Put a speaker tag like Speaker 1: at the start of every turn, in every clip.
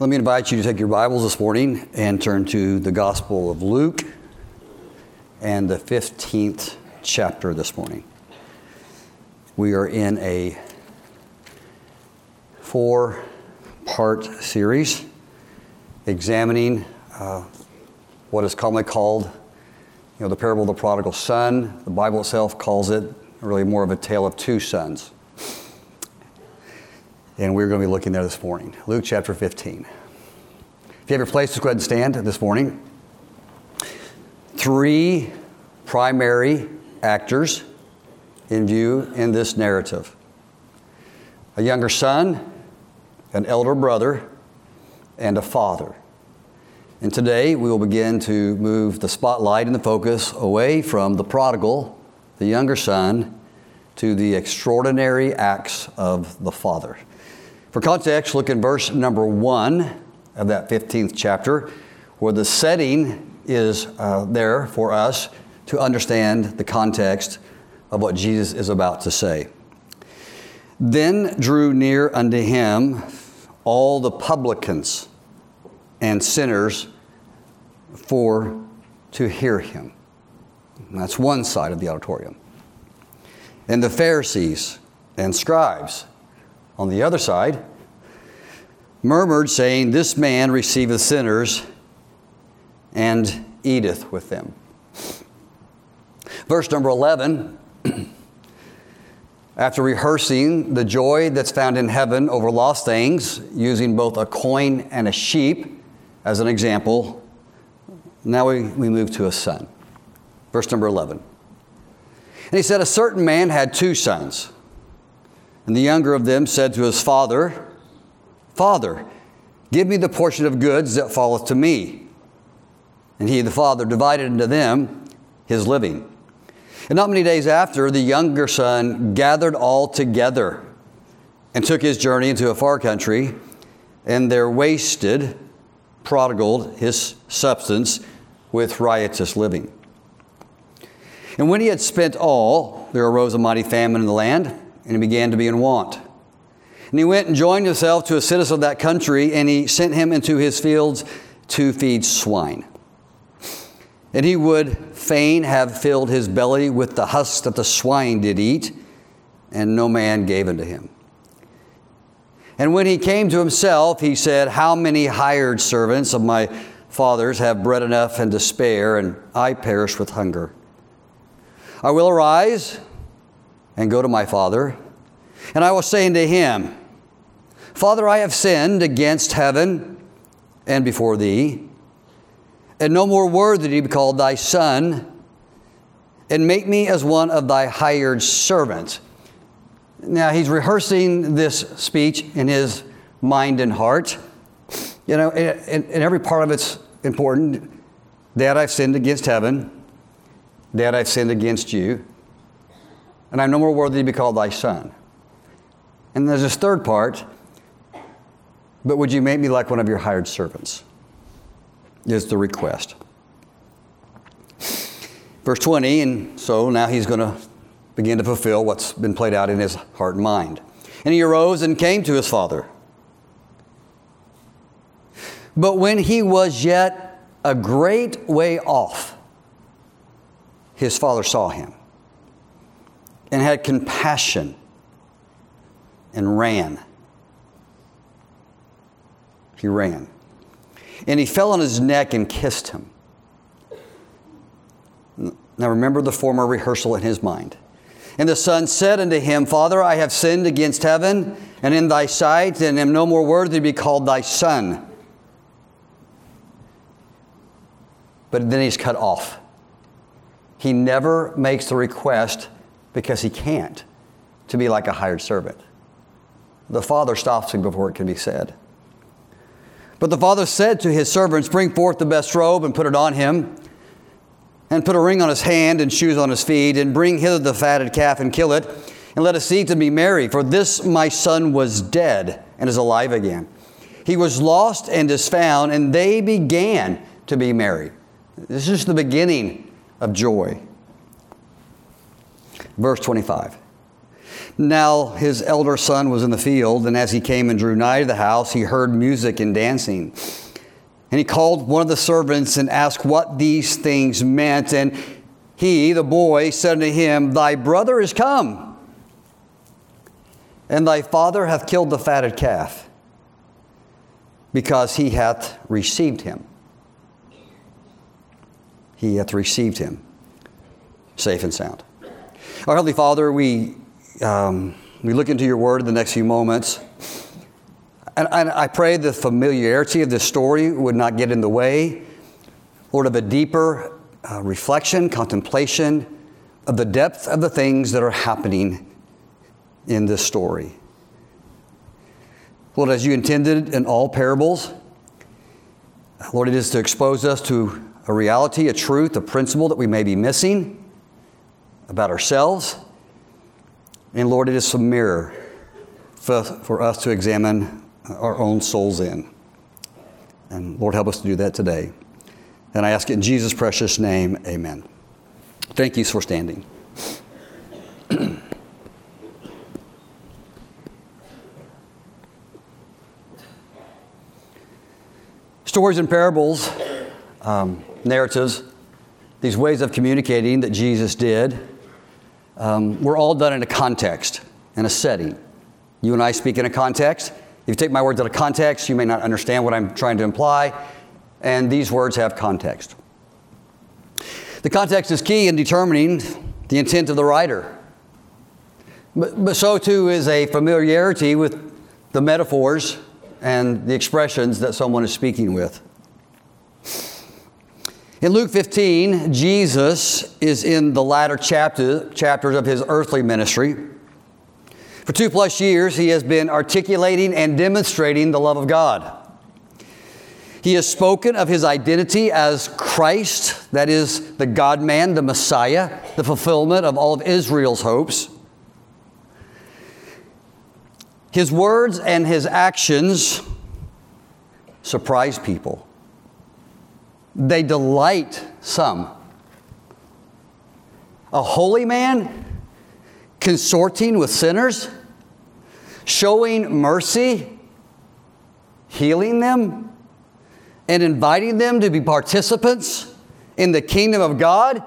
Speaker 1: Let me invite you to take your Bibles this morning and turn to the Gospel of Luke and the 15th chapter this morning. We are in a four part series examining uh, what is commonly called you know, the parable of the prodigal son. The Bible itself calls it really more of a tale of two sons. And we're going to be looking there this morning. Luke chapter 15. If you have your place, just go ahead and stand this morning. Three primary actors in view in this narrative a younger son, an elder brother, and a father. And today we will begin to move the spotlight and the focus away from the prodigal, the younger son, to the extraordinary acts of the father. For context, look in verse number one of that 15th chapter, where the setting is uh, there for us to understand the context of what Jesus is about to say. Then drew near unto him all the publicans and sinners for to hear him. And that's one side of the auditorium. And the Pharisees and scribes on the other side, murmured, saying, This man receiveth sinners and eateth with them. Verse number 11 After rehearsing the joy that's found in heaven over lost things, using both a coin and a sheep as an example, now we, we move to a son. Verse number 11. And he said, A certain man had two sons. And the younger of them said to his father, Father, give me the portion of goods that falleth to me. And he, the father, divided unto them his living. And not many days after, the younger son gathered all together and took his journey into a far country, and there wasted, prodigaled his substance with riotous living. And when he had spent all, there arose a mighty famine in the land and he began to be in want. And he went and joined himself to a citizen of that country, and he sent him into his fields to feed swine. And he would fain have filled his belly with the husks that the swine did eat, and no man gave unto him. And when he came to himself, he said, How many hired servants of my father's have bread enough and to spare, and I perish with hunger? I will arise and go to my father. And I will say unto him, Father, I have sinned against heaven and before thee, and no more worthy to be called thy son, and make me as one of thy hired servants. Now, he's rehearsing this speech in his mind and heart. You know, and, and every part of it's important. Dad, I've sinned against heaven. Dad, I've sinned against you and I'm no more worthy to be called thy son. And there's this third part, but would you make me like one of your hired servants? Is the request. Verse 20, and so now he's going to begin to fulfill what's been played out in his heart and mind. And he arose and came to his father. But when he was yet a great way off, his father saw him and had compassion and ran. He ran. And he fell on his neck and kissed him. Now remember the former rehearsal in his mind. And the son said unto him, Father, I have sinned against heaven and in thy sight, and am no more worthy to be called thy son. But then he's cut off. He never makes the request because he can't to be like a hired servant. The father stops him before it can be said. But the father said to his servants, Bring forth the best robe and put it on him, and put a ring on his hand and shoes on his feet, and bring hither the fatted calf and kill it, and let us eat and be merry. For this my son was dead and is alive again. He was lost and is found, and they began to be merry. This is the beginning of joy. Verse 25. Now his elder son was in the field, and as he came and drew nigh to the house, he heard music and dancing. And he called one of the servants and asked what these things meant. And he, the boy, said unto him, Thy brother is come, and thy father hath killed the fatted calf, because he hath received him. He hath received him, safe and sound. Our Heavenly Father, we um, we look into your word in the next few moments. And, and I pray the familiarity of this story would not get in the way, Lord, of a deeper uh, reflection, contemplation of the depth of the things that are happening in this story. Lord, as you intended in all parables, Lord, it is to expose us to a reality, a truth, a principle that we may be missing about ourselves and Lord, it is a mirror for, for us to examine our own souls in. And Lord, help us to do that today. And I ask it in Jesus' precious name, amen. Thank you for standing. Stories and parables, um, narratives, these ways of communicating that Jesus did um, we're all done in a context, in a setting. You and I speak in a context. If you take my words out of context, you may not understand what I'm trying to imply, and these words have context. The context is key in determining the intent of the writer. But, but so too is a familiarity with the metaphors and the expressions that someone is speaking with. In Luke 15, Jesus is in the latter chapter, chapters of his earthly ministry. For two plus years, he has been articulating and demonstrating the love of God. He has spoken of his identity as Christ, that is, the God man, the Messiah, the fulfillment of all of Israel's hopes. His words and his actions surprise people. They delight some. A holy man consorting with sinners, showing mercy, healing them, and inviting them to be participants in the kingdom of God.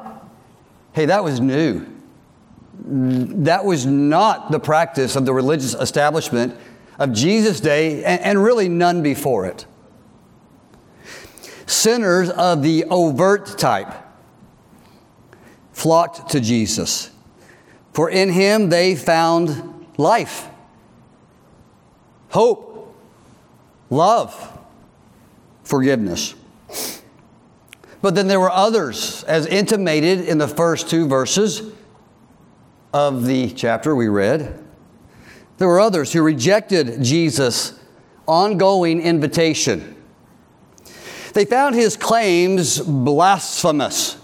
Speaker 1: Hey, that was new. That was not the practice of the religious establishment of Jesus' day, and, really none before it sinners of the overt type flocked to Jesus, for in him they found life, hope, love, forgiveness. But then there were others, as intimated in the first two verses of the chapter we read. There were others who rejected Jesus' ongoing invitation they found his claims blasphemous.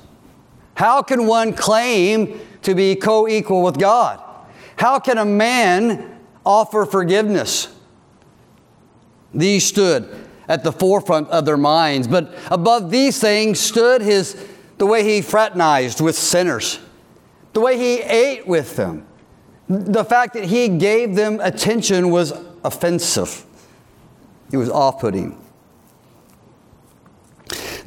Speaker 1: How can one claim to be co equal with God? How can a man offer forgiveness? These stood at the forefront of their minds, but above these things stood his, the way he fraternized with sinners, the way he ate with them. The fact that he gave them attention was offensive, it was off putting.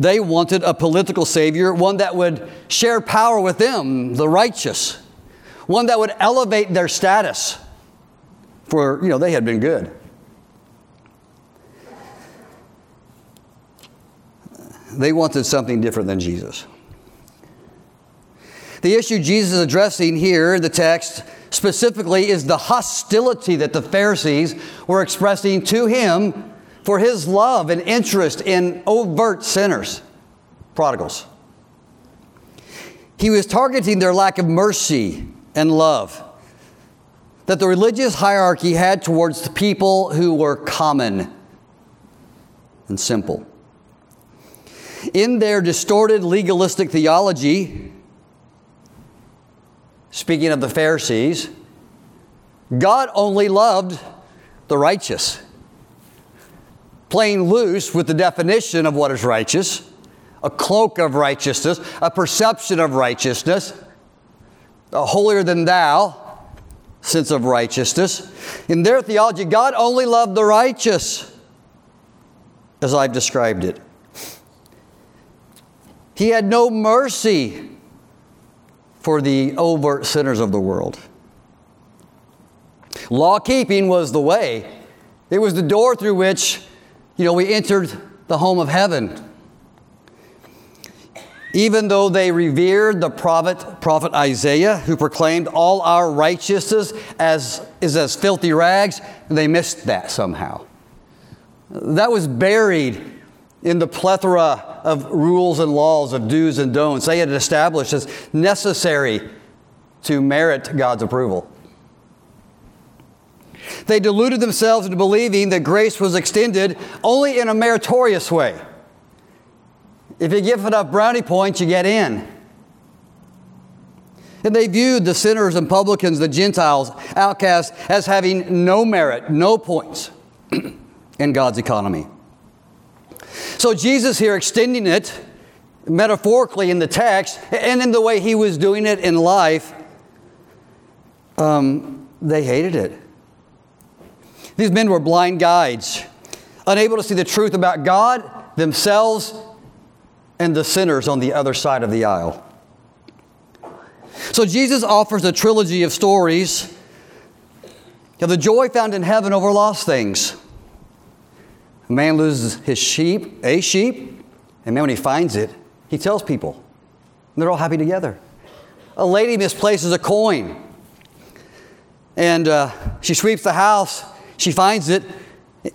Speaker 1: They wanted a political savior, one that would share power with them, the righteous, one that would elevate their status. For, you know, they had been good. They wanted something different than Jesus. The issue Jesus is addressing here in the text specifically is the hostility that the Pharisees were expressing to him for his love and interest in overt sinners, prodigals. He was targeting their lack of mercy and love that the religious hierarchy had towards the people who were common and simple. In their distorted legalistic theology, speaking of the Pharisees, God only loved the righteous playing loose with the definition of what is righteous, a cloak of righteousness, a perception of righteousness, a holier than thou. sense of righteousness. In their theology, God only loved the righteous, as I've described it. He had no mercy for the overt sinners of the world. Law keeping was the way, it was the door through which, you know, we entered the home of heaven. Even though they revered the prophet, prophet Isaiah, who proclaimed all our righteousness as, is as filthy rags, they missed that somehow. That was buried in the plethora of rules and laws of do's and don'ts they had established as necessary to merit God's approval. They deluded themselves into believing that grace was extended only in a meritorious way. If you give enough brownie points, you get in. And they viewed the sinners and publicans, the Gentiles, outcasts, as having no merit, no points in God's economy. So Jesus here extending it metaphorically in the text and in the way he was doing it in life, um, they hated it. These men were blind guides, unable to see the truth about God, themselves, and the sinners on the other side of the aisle. So Jesus offers a trilogy of stories of the joy found in heaven over lost things. A man loses his sheep, a sheep, and then when he finds it, he tells people. And they're all happy together. A lady misplaces a coin, and uh, she sweeps the house she finds it,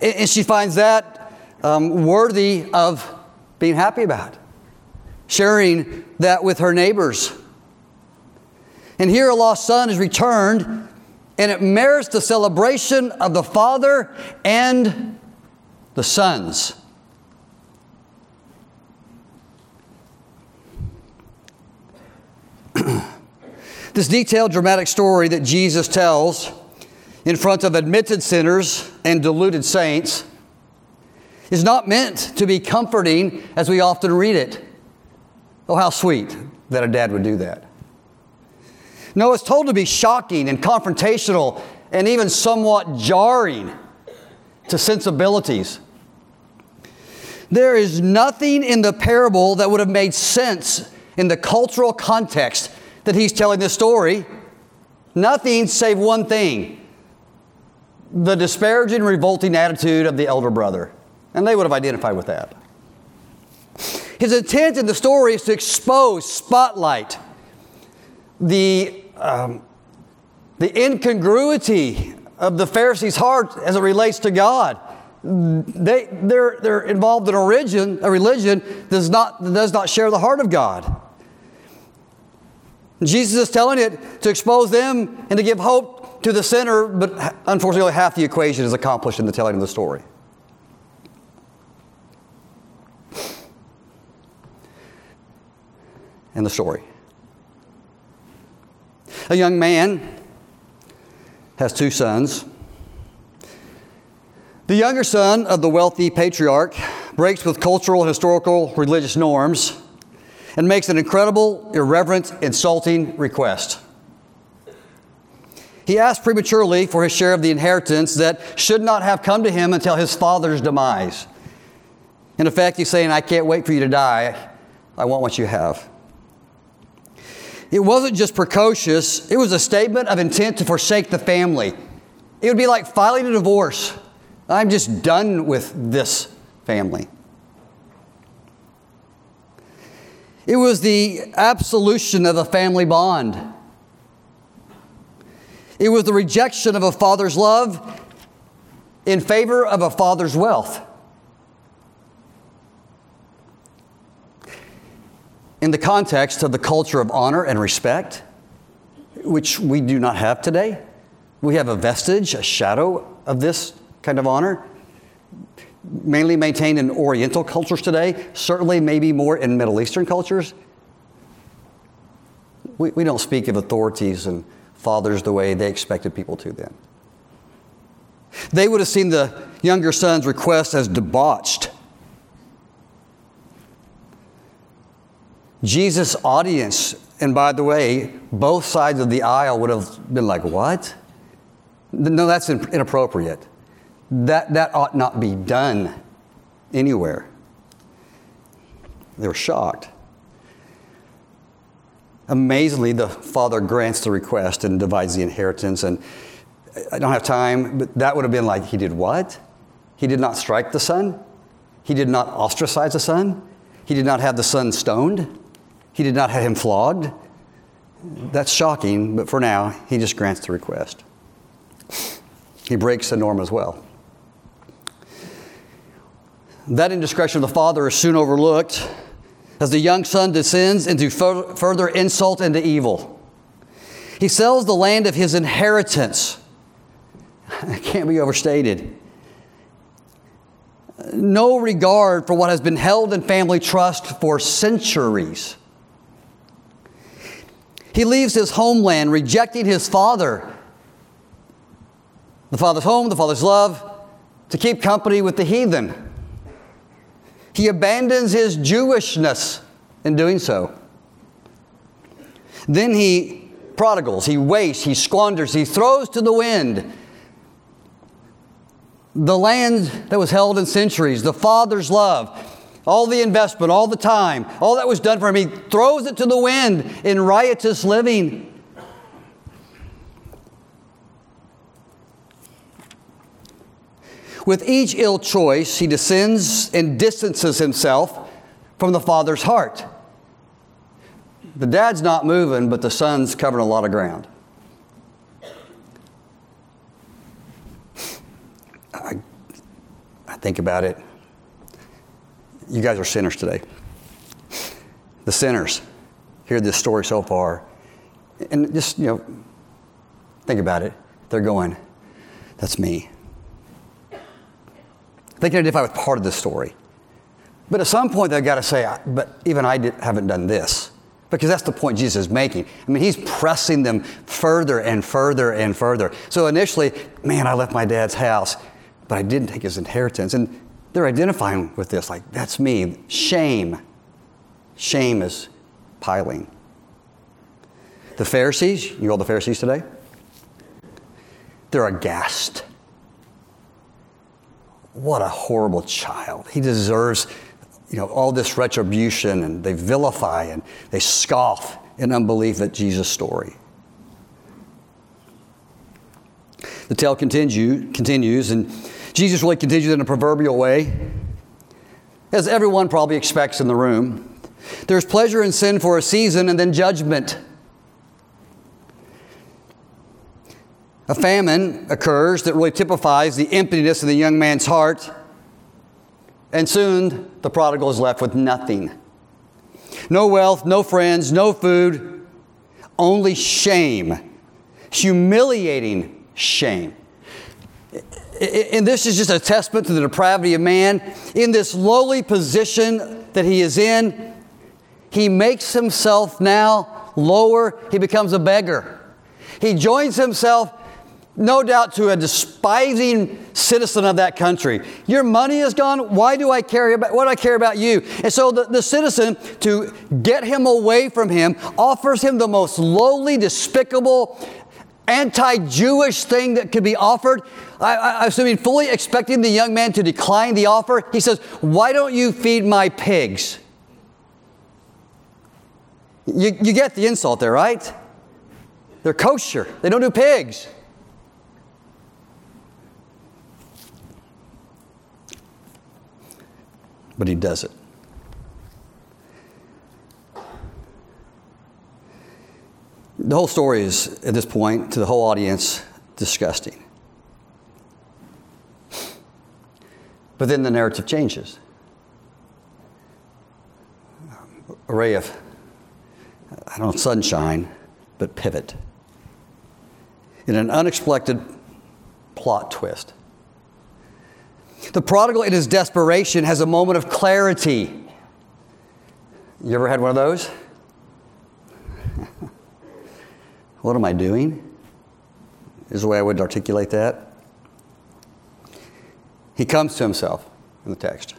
Speaker 1: and she finds that um, worthy of being happy about, sharing that with her neighbors. And here a lost son is returned, and it merits the celebration of the Father and the sons. this detailed, dramatic story that Jesus tells in front of admitted sinners and deluded saints is not meant to be comforting as we often read it. Oh, how sweet that a dad would do that. No, it's told to be shocking and confrontational and even somewhat jarring to sensibilities. There is nothing in the parable that would have made sense in the cultural context that he's telling this story. Nothing save one thing the disparaging, revolting attitude of the elder brother. And they would have identified with that. His intent in the story is to expose, spotlight the, um, the incongruity of the Pharisees' heart as it relates to God. They, they're, they're involved in a religion, a religion does not, does not share the heart of God. Jesus is telling it to expose them and to give hope to the center, but unfortunately, half the equation is accomplished in the telling of the story. And the story. A young man has two sons. The younger son of the wealthy patriarch breaks with cultural, historical, religious norms and makes an incredible, irreverent, insulting request. He asked prematurely for his share of the inheritance that should not have come to him until his father's demise. In effect, he's saying, I can't wait for you to die. I want what you have. It wasn't just precocious, it was a statement of intent to forsake the family. It would be like filing a divorce. I'm just done with this family. It was the absolution of the family bond. It was the rejection of a father's love in favor of a father's wealth. In the context of the culture of honor and respect, which we do not have today, we have a vestige, a shadow of this kind of honor, mainly maintained in Oriental cultures today, certainly maybe more in Middle Eastern cultures. We, we don't speak of authorities and fathers the way they expected people to then. They would have seen the younger son's request as debauched. Jesus' audience, and by the way, both sides of the aisle would have been like, What? No, that's inappropriate. That, that ought not be done anywhere. They were shocked. Amazingly, the father grants the request and divides the inheritance. And I don't have time, but that would have been like, he did what? He did not strike the son? He did not ostracize the son? He did not have the son stoned? He did not have him flogged? That's shocking, but for now, he just grants the request. He breaks the norm as well. That indiscretion of the father is soon overlooked as the young son descends into further insult and evil. He sells the land of his inheritance. It can't be overstated. No regard for what has been held in family trust for centuries. He leaves his homeland, rejecting his father, the father's home, the father's love, to keep company with the heathen. He abandons his Jewishness in doing so. Then he prodigals, he wastes, he squanders, he throws to the wind the land that was held in centuries, the Father's love, all the investment, all the time, all that was done for him. He throws it to the wind in riotous living. With each ill choice, he descends and distances himself from the Father's heart. The dad's not moving, but the son's covering a lot of ground. I, I think about it. You guys are sinners today. The sinners hear this story so far, and just, you know, think about it. They're going, that's me. They can identify with part of the story. But at some point, they've got to say, but even I did, haven't done this. Because that's the point Jesus is making. I mean, he's pressing them further and further and further. So initially, man, I left my dad's house, but I didn't take his inheritance. And they're identifying with this, like, that's me. Shame. Shame is piling. The Pharisees, you all the Pharisees today? They're aghast what a horrible child. He deserves you know, all this retribution, and they vilify and they scoff in unbelief at Jesus' story. The tale continue, continues, and Jesus really continues in a proverbial way, as everyone probably expects in the room. There's pleasure in sin for a season and then judgment. A famine occurs that really typifies the emptiness of the young man's heart, and soon the prodigal is left with nothing. No wealth, no friends, no food, only shame, humiliating shame. And this is just a testament to the depravity of man. In this lowly position that he is in, he makes himself now lower. He becomes a beggar. He joins himself no doubt to a despising citizen of that country. Your money is gone. Why do I care about what do I care about you? And so the, the citizen, to get him away from him, offers him the most lowly, despicable, anti-Jewish thing that could be offered. I, I, assuming fully expecting the young man to decline the offer. He says, "Why don't you feed my pigs?" You, you get the insult there, right? They're kosher. They don't do pigs. But he does it. The whole story is, at this point, to the whole audience, disgusting. But then the narrative changes. A ray of, I don't know, sunshine, but pivot. In an unexpected plot twist. The prodigal, in his desperation, has a moment of clarity. You ever had one of those? what am I doing? Is the way I would articulate that. He comes to himself in the text.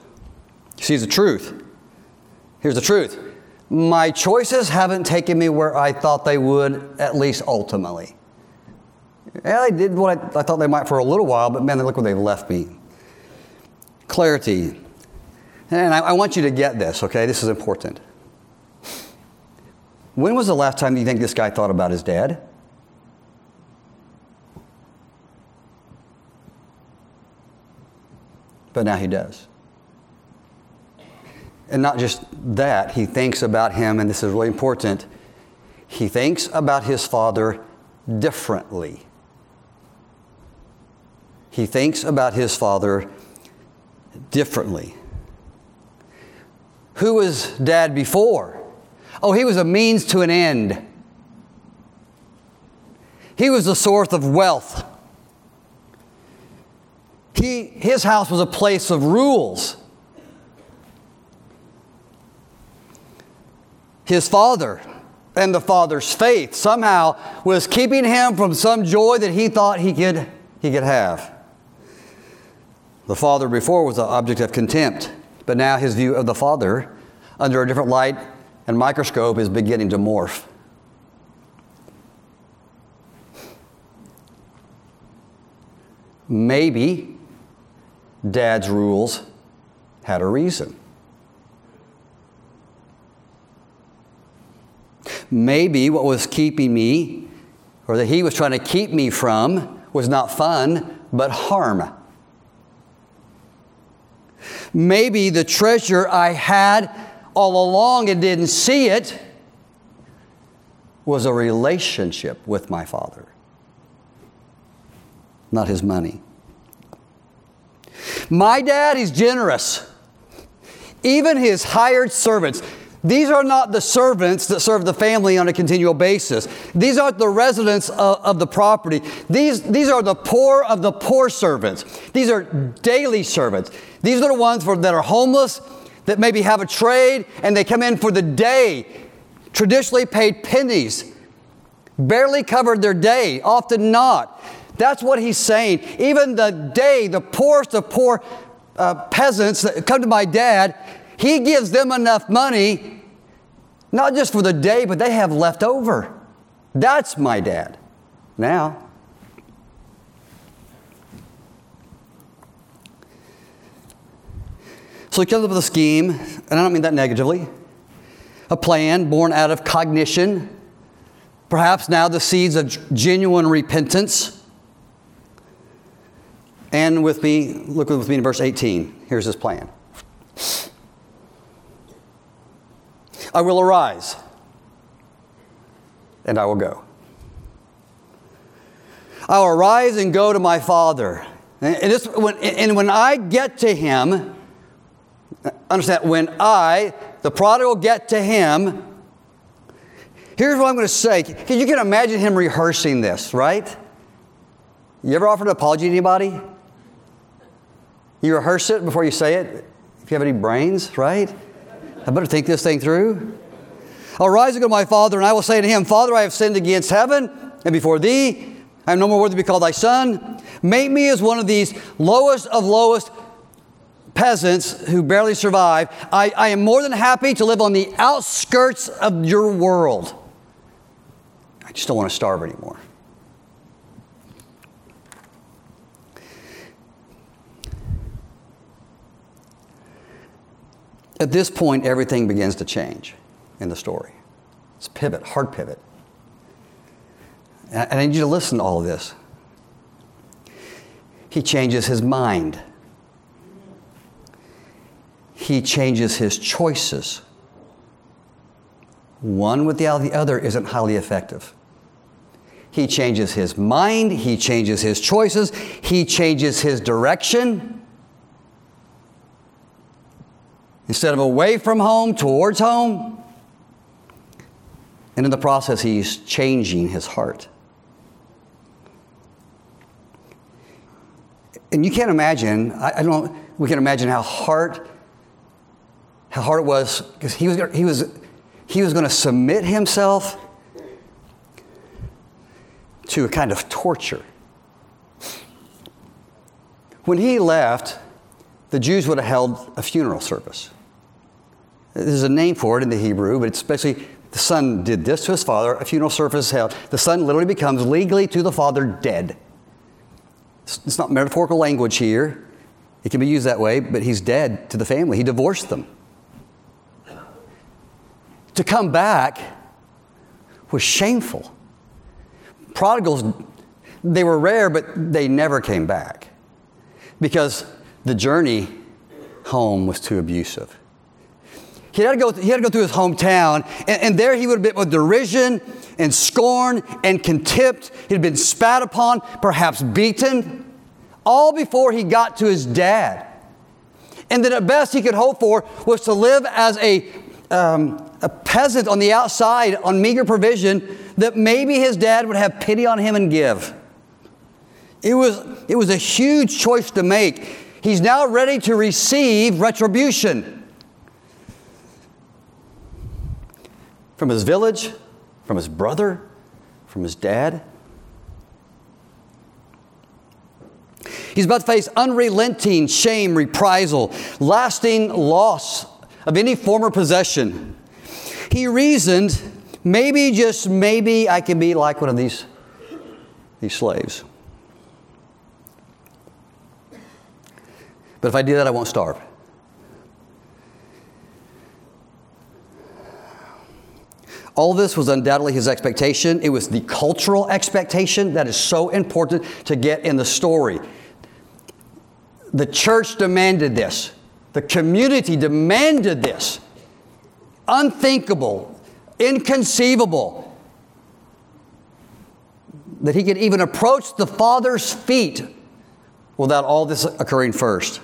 Speaker 1: He sees the truth. Here's the truth my choices haven't taken me where I thought they would, at least ultimately. Yeah, they did what I, I thought they might for a little while, but man, look where they left me. Clarity. And I, I want you to get this, okay? This is important. When was the last time you think this guy thought about his dad? But now he does. And not just that, he thinks about him, and this is really important. He thinks about his father differently. He thinks about his father differently. Who was dad before? Oh, he was a means to an end. He was the source of wealth. He, his house was a place of rules. His father and the father's faith somehow was keeping him from some joy that he thought he could, he could have. The father before was an object of contempt, but now his view of the father under a different light and microscope is beginning to morph. Maybe dad's rules had a reason. Maybe what was keeping me, or that he was trying to keep me from, was not fun, but harm. Maybe the treasure I had all along and didn't see it was a relationship with my father, not his money. My dad is generous. Even his hired servants. These are not the servants that serve the family on a continual basis. These aren't the residents of, of, the property. These, these are the poor of the poor servants. These are daily servants. These are the ones for, that are homeless, that maybe have a trade, and they come in for the day, traditionally paid pennies, barely covered their day, often not. That's what he's saying. Even the day, the poorest of poor uh, peasants that come to my dad, he gives them enough money, not just for the day, but they have left over. That's my dad. Now, So he comes up with a scheme, and I don't mean that negatively, a plan born out of cognition, perhaps now the seeds of genuine repentance. And with me, look with me in verse 18. Here's his plan. I will arise and I will go. I'll arise and go to my father. And, this, when, and when I get to him, understand, when I, the prodigal, get to him, here's what I'm going to say. Can you can imagine him rehearsing this, right? You ever offered an apology to anybody? You rehearse it before you say it. If you have any brains, right? I better think this thing through. I'll rise and go to my father, and I will say to him, Father, I have sinned against heaven and before thee. I am no more worthy to be called thy son. Make me as one of these lowest of lowest peasants who barely survive. I, I am more than happy to live on the outskirts of your world. I just don't want to starve anymore. At this point, everything begins to change in the story. It's pivot, hard pivot. And I need you to listen to all of this. He changes his mind. He changes his choices. One without the other isn't highly effective. He changes his mind, he changes his choices, he changes his direction. Instead of away from home, towards home. And in the process, he's changing his heart. And you can't imagine, I, I don't we can imagine how hard, how hard it was, because he was, he was, he was going to submit himself to a kind of torture. When he left, the Jews would have held a funeral service. There's a name for it in the Hebrew, but especially The son did this to his father, a funeral service is held. The son literally becomes legally to the father dead. It's not metaphorical language here. It can be used that way, but he's dead to the family. He divorced them. To come back was shameful. Prodigals, they were rare, but they never came back because the journey home was too abusive. He had to go, he had to go through his hometown, and, and there he would have been with derision and scorn and contempt. He'd been spat upon, perhaps beaten, all before he got to his dad. And then at best he could hope for was to live as a, um, a peasant on the outside on meager provision that maybe his dad would have pity on him and give. It was, it was a huge choice to make. He's now ready to receive retribution from his village, from his brother, from his dad. He's about to face unrelenting shame, reprisal, lasting loss of any former possession. He reasoned, maybe, just maybe, I can be like one of these, these slaves. But if I do that, I won't starve. All this was undoubtedly his expectation. It was the cultural expectation that is so important to get in the story. The church demanded this, the community demanded this. Unthinkable, inconceivable that he could even approach the Father's feet without all this occurring first.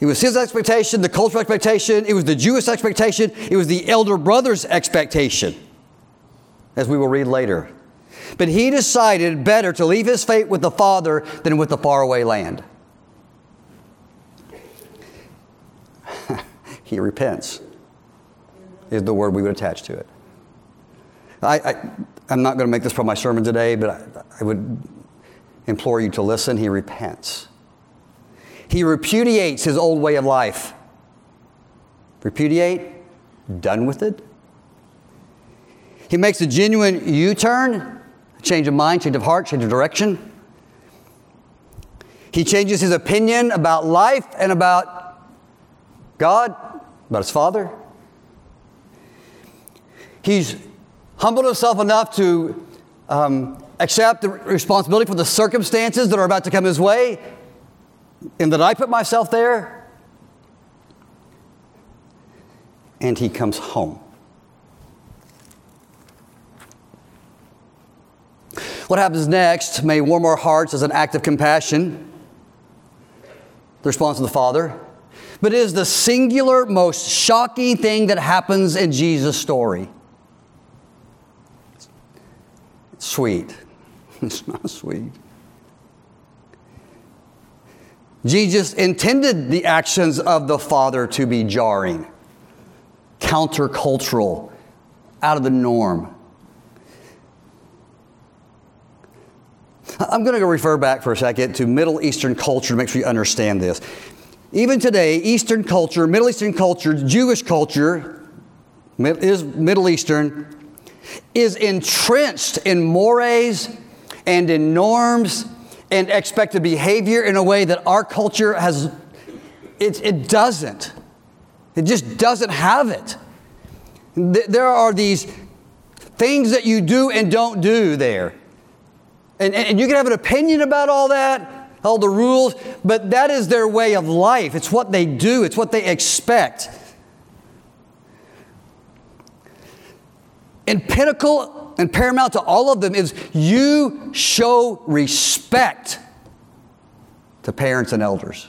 Speaker 1: It was his expectation, the cultural expectation, it was the Jewish expectation, it was the elder brother's expectation, as we will read later. But he decided better to leave his fate with the Father than with the faraway land. He repents, is the word we would attach to it. I, am not going to make this part of my sermon today, but I, I would implore you to listen. He repents. He repudiates his old way of life. Repudiate, done with it. He makes a genuine U turn, change of mind, change of heart, change of direction. He changes his opinion about life and about God, about his Father. He's humbled himself enough to um, accept the responsibility for the circumstances that are about to come his way and that I put myself there? And he comes home. What happens next may warm our hearts as an act of compassion, the response of the Father, but it is the singular, most shocking thing that happens in Jesus' story. It's sweet. It's not sweet. Jesus intended the actions of the Father to be jarring, countercultural, out of the norm. I'm going to refer back for a second to Middle Eastern culture to make sure you understand this. Even today, Eastern culture, Middle Eastern culture, Jewish culture, is Middle Eastern, is entrenched in mores and in norms and expected behavior in a way that our culture has, it, it doesn't. It just doesn't have it. There are these things that you do and don't do there. And, and you can have an opinion about all that, all the rules, but that is their way of life. It's what they do, it's what they expect. And pinnacle and paramount to all of them is you show respect to parents and elders.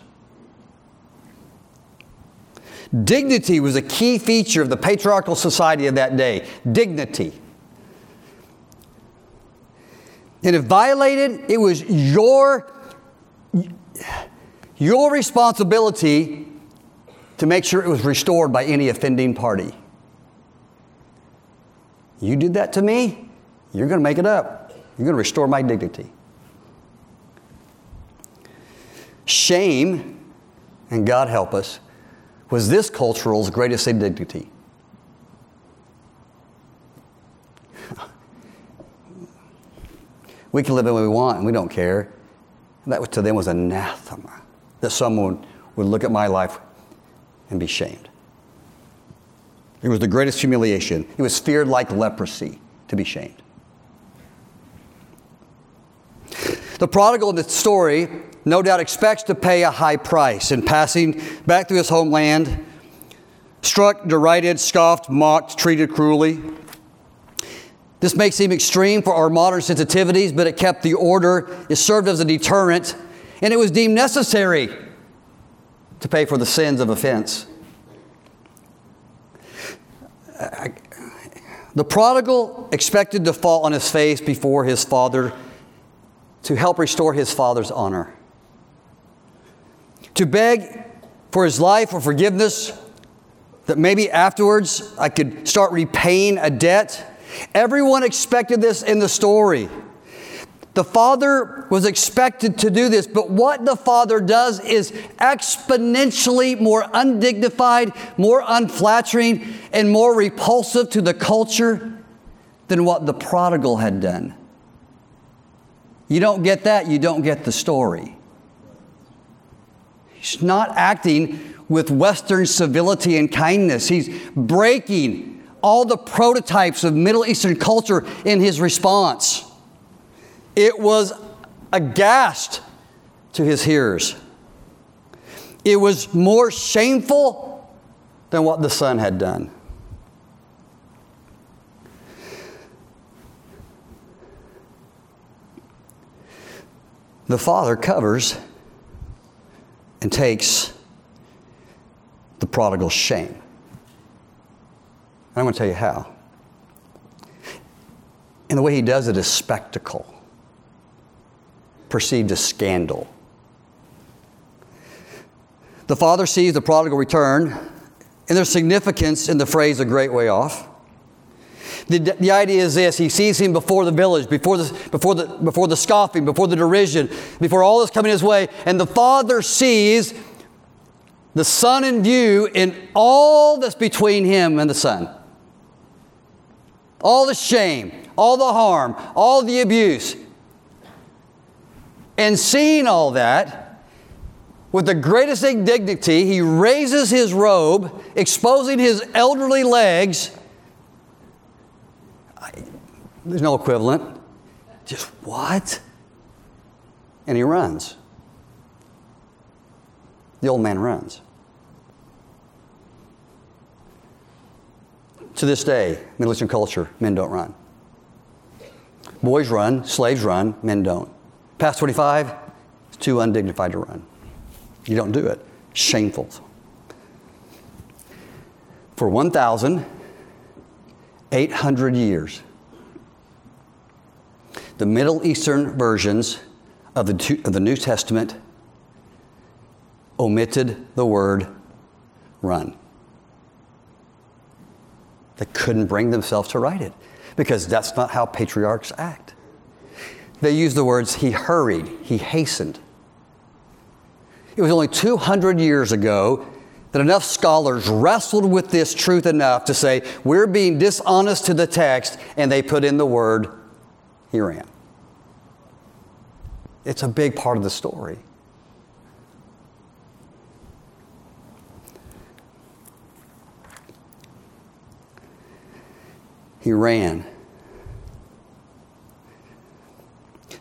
Speaker 1: Dignity was a key feature of the patriarchal society of that day. Dignity. And if violated, it was your, your responsibility to make sure it was restored by any offending party. You did that to me, you're going to make it up. You're going to restore my dignity. Shame, and God help us, was this cultural's greatest indignity. we can live the way we want and we don't care. That to them was anathema that someone would look at my life and be shamed. It was the greatest humiliation. It was feared like leprosy to be shamed. The prodigal in the story no doubt expects to pay a high price in passing back through his homeland, struck, derided, scoffed, mocked, treated cruelly. This may seem extreme for our modern sensitivities, but it kept the order, it served as a deterrent, and it was deemed necessary to pay for the sins of offense. The prodigal expected to fall on his face before his father to help restore his father's honor. To beg for his life or forgiveness, that maybe afterwards I could start repaying a debt. Everyone expected this in the story. The father was expected to do this, but what the father does is exponentially more undignified, more unflattering, and more repulsive to the culture than what the prodigal had done. You don't get that, you don't get the story. He's not acting with Western civility and kindness, he's breaking all the prototypes of Middle Eastern culture in his response. It was aghast to his hearers. It was more shameful than what the son had done. The father covers and takes the prodigal's shame. I'm going to tell you how. And the way he does it is spectacle perceived as scandal. The father sees the prodigal return, and there's significance in the phrase a great way off. The, the idea is this he sees him before the village, before the, before, the, before the scoffing, before the derision, before all is coming his way, and the father sees the son in view in all that's between him and the son. All the shame, all the harm, all the abuse. And seeing all that, with the greatest indignity, he raises his robe, exposing his elderly legs. I, there's no equivalent. Just what? And he runs. The old man runs. To this day, Middle Eastern culture, men don't run. Boys run, slaves run, men don't. Past 25, it's too undignified to run. You don't do it. Shameful. For 1,800 years, the Middle Eastern versions of the, of the New Testament omitted the word run. They couldn't bring themselves to write it because that's not how patriarchs act. They use the words, he hurried, he hastened. It was only 200 years ago that enough scholars wrestled with this truth enough to say, we're being dishonest to the text, and they put in the word, he ran. It's a big part of the story. He ran.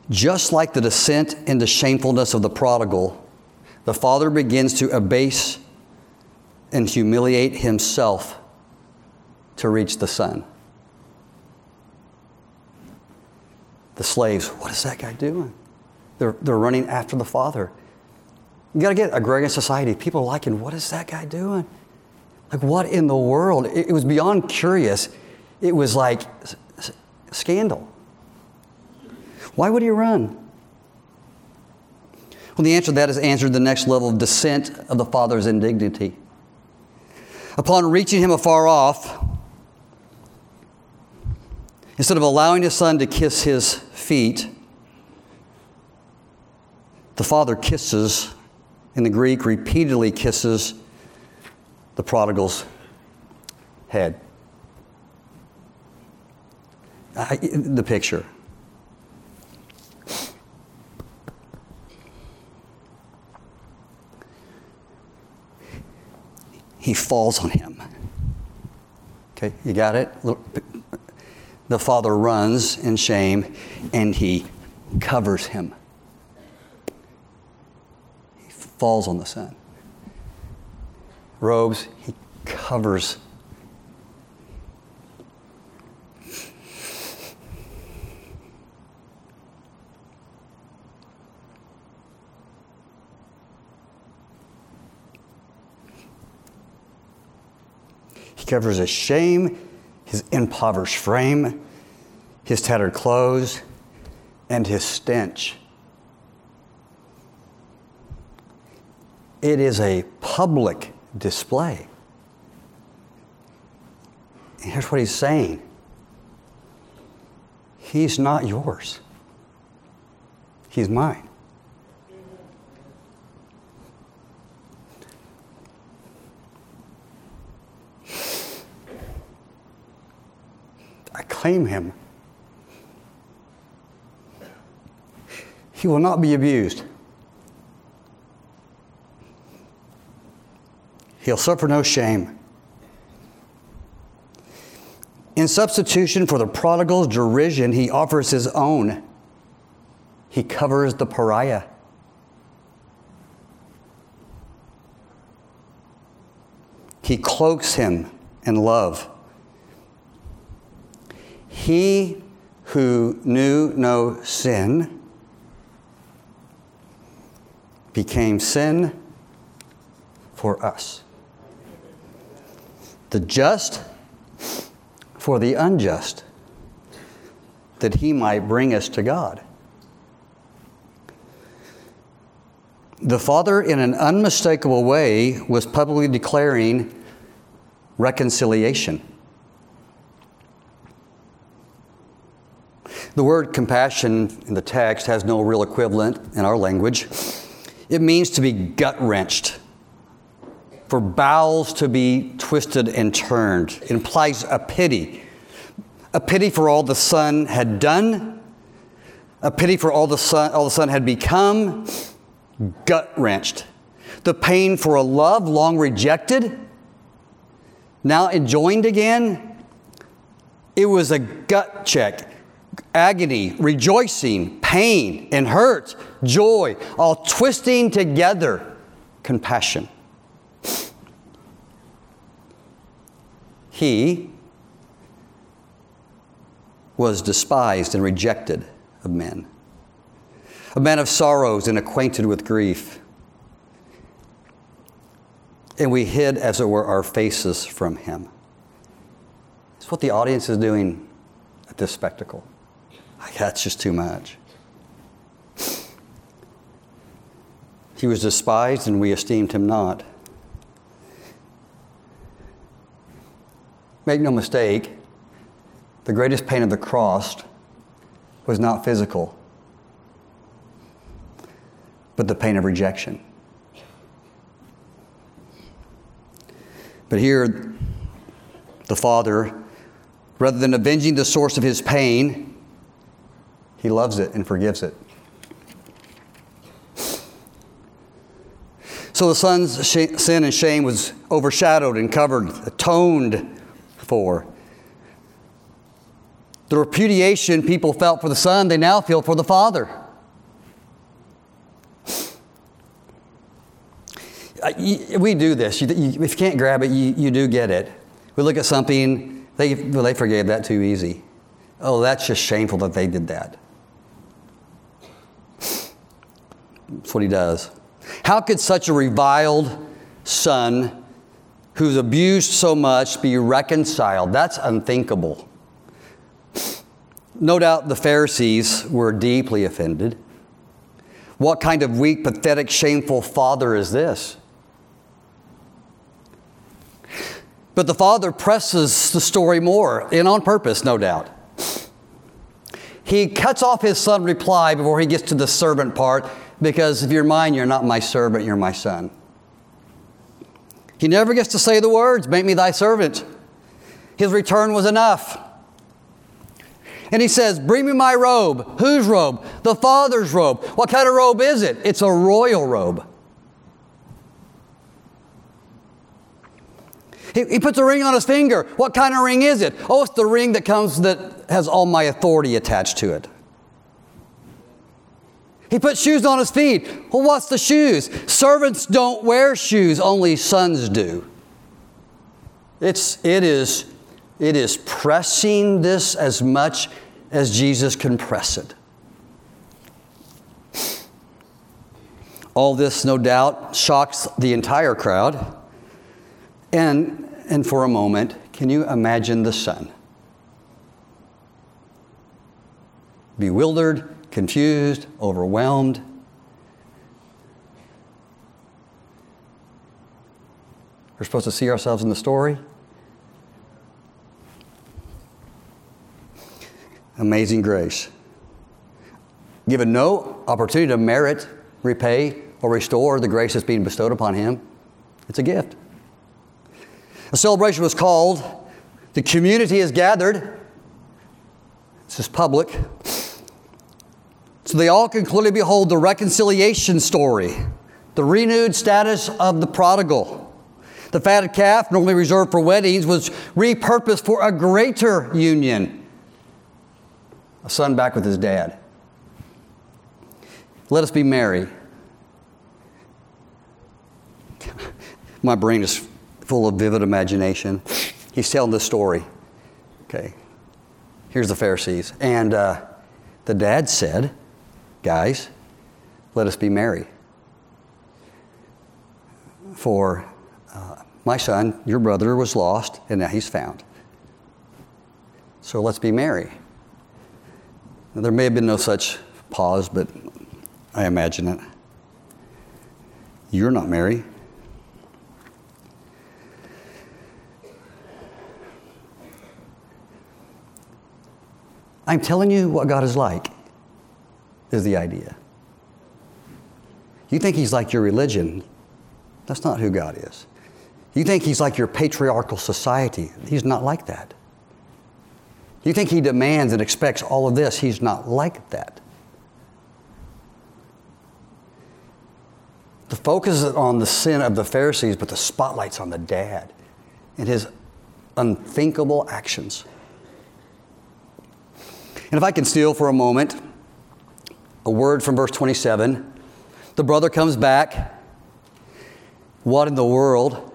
Speaker 1: Just like the descent into shamefulness of the prodigal, the father begins to abase and humiliate himself to reach the son. The slaves, what is that guy doing? They're, they're running after the father. You got to get agrarian society. People liking, what is that guy doing? Like, what in the world? It, it was beyond curious. It was like scandal. Why would he run? Well, the answer to that is answered the next level of descent of the father's indignity. Upon reaching him afar off, instead of allowing his son to kiss his feet, the father kisses, in the Greek, repeatedly kisses the prodigal's head. I, the picture. He falls on him. Okay, you got it? The father runs in shame and he covers him. He falls on the son. Robes, he covers He covers his shame, his impoverished frame, his tattered clothes, and his stench. It is a public display. And here's what he's saying He's not yours, He's mine. Claim him. He will not be abused. He'll suffer no shame. In substitution for the prodigal's derision, he offers his own. He covers the pariah. He cloaks him in love. He who knew no sin became sin for us. The just for the unjust, that he might bring us to God. The Father, in an unmistakable way, was publicly declaring reconciliation. The word compassion in the text has no real equivalent in our language. It means to be gut wrenched, for bowels to be twisted and turned. It implies a pity. A pity for all the Son had done, a pity for all the Son, all the Son had become, gut wrenched. The pain for a love long rejected, now enjoined again. It was a gut check agony, rejoicing, pain, and hurt, joy, all twisting together compassion. He was despised and rejected of men, a man of sorrows and acquainted with grief. And we hid, as it were, our faces from him. It's what the audience is doing at this spectacle. That's just too much. He was despised and we esteemed him not. Make no mistake, the greatest pain of the cross was not physical, but the pain of rejection. But here, the Father, rather than avenging the source of his pain, he loves it and forgives it. So the son's sin and shame was overshadowed and covered, atoned for. The repudiation people felt for the son, they now feel for the father. Uh, we do this. if you can't grab it, you, you do get it. We look at something, they, well, they forgave that too easy. Oh, that's just shameful that they did that. That's what he does. How could such a reviled son who's abused so much be reconciled? That's unthinkable. No doubt the Pharisees were deeply offended. What kind of weak, pathetic, shameful father is this? But the father presses the story more, and on purpose, no doubt. He cuts off his son's reply before he gets to the servant part because if you're mine, you're not my servant, you're my son. He never gets to say the words, Make me thy servant. His return was enough. And he says, Bring me my robe. Whose robe? The Father's robe. What kind of robe is it? It's a royal robe. He, he puts a ring on his finger. What kind of ring is it? Oh, it's the ring that comes that has all my authority attached to it. He puts shoes on his feet. Well, what's the shoes? Servants don't wear shoes, only sons do. It's, it, is, it is pressing this as much as Jesus can press it. All this, no doubt, shocks the entire crowd. And, and for a moment, can you imagine the son? Bewildered, confused, overwhelmed. We're supposed to see ourselves in the story. Amazing grace. Given no opportunity to merit, repay, or restore the grace that's being bestowed upon him, it's a gift. A celebration was called, the community is gathered. This is public. So they all can clearly behold the reconciliation story, the renewed status of the prodigal. The fatted calf, normally reserved for weddings, was repurposed for a greater union. A son back with his dad. Let us be merry. My brain is full of vivid imagination. He's telling this story. Okay. Here's the Pharisees. And uh, the dad said, Guys, let us be merry. For uh, my son, your brother, was lost, and now he's found. So let's be merry. Now, there may have been no such pause, but I imagine it. You're not merry. I'm telling you what God is like is the idea. You think he's like your religion. That's not who God is. You think he's like your patriarchal society. He's not like that. You think he demands and expects all of this. He's not like that. The focus is on the sin of the Pharisees, but the spotlight's on the dad and his unthinkable actions. And if I can steal for a moment, a word from verse 27. The brother comes back. What in the world?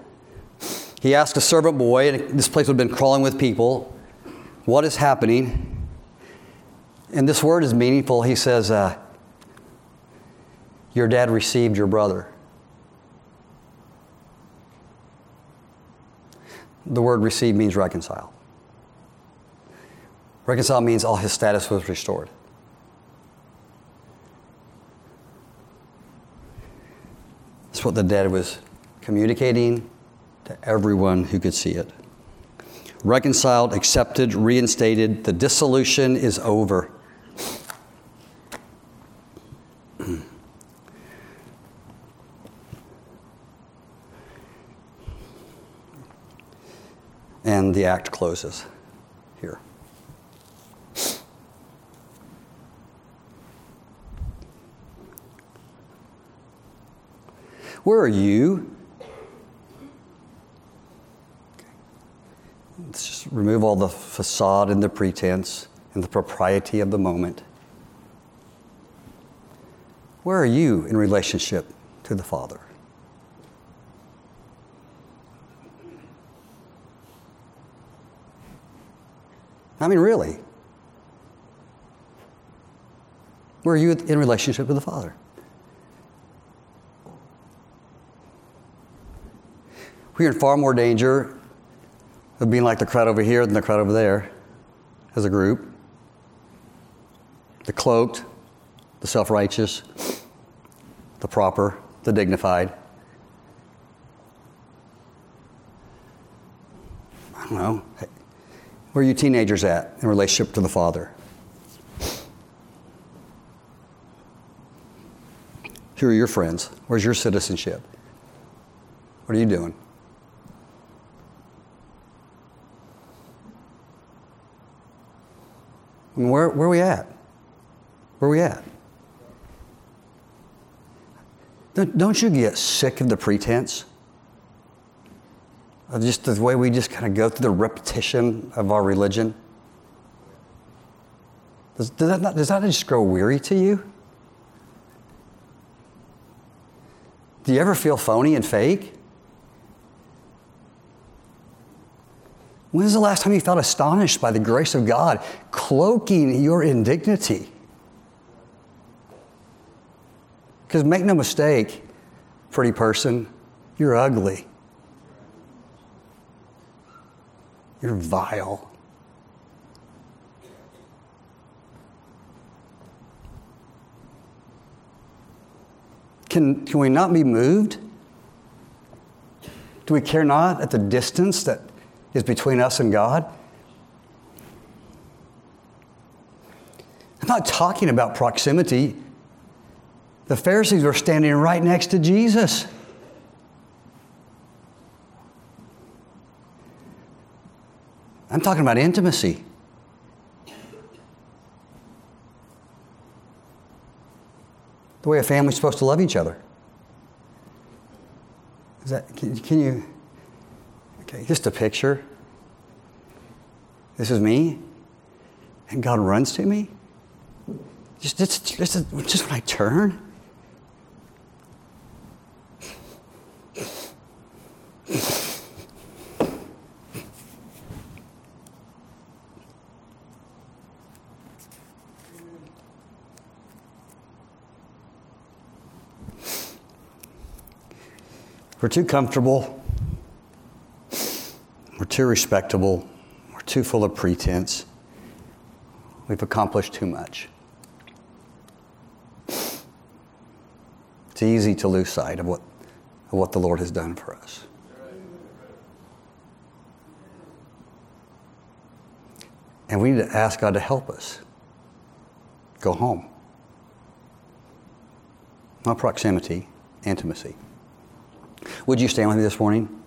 Speaker 1: He asks a servant boy, and this place would have been crawling with people, what is happening? And this word is meaningful. He says, uh, Your dad received your brother. The word receive means reconcile. Reconcile means all his status was restored. What the dad was communicating to everyone who could see it. Reconciled, accepted, reinstated, the dissolution is over. and the act closes here. Where are you? Let's just remove all the facade and the pretense and the propriety of the moment. Where are you in relationship to the Father? I mean, really. Where are you in relationship with the Father? We're in far more danger of being like the crowd over here than the crowd over there as a group. The cloaked, the self righteous, the proper, the dignified. I don't know. Where are you teenagers at in relationship to the Father? Who are your friends? Where's your citizenship? What are you doing? Mean, where, where are we at? Where are we at? Don't you get sick of the pretense? Of just the way we just kind of go through the repetition of our religion? Does, does, that, not, does that just grow weary to you? Do you ever feel phony and fake? When's the last time you felt astonished by the grace of God cloaking your indignity? Because make no mistake, pretty person, you're ugly. You're vile. Can, can we not be moved? Do we care not at the distance that is between us and God? I'm not talking about proximity. The Pharisees were standing right next to Jesus. I'm talking about intimacy. The way a family's supposed to love each other. Is that, can, can you, okay, just a picture. This is me, and God runs to me. Just, just, just, just when I turn, We're too comfortable. Too respectable. We're too full of pretense. We've accomplished too much. It's easy to lose sight of what, of what the Lord has done for us. And we need to ask God to help us go home. Not proximity, intimacy. Would you stand with me this morning?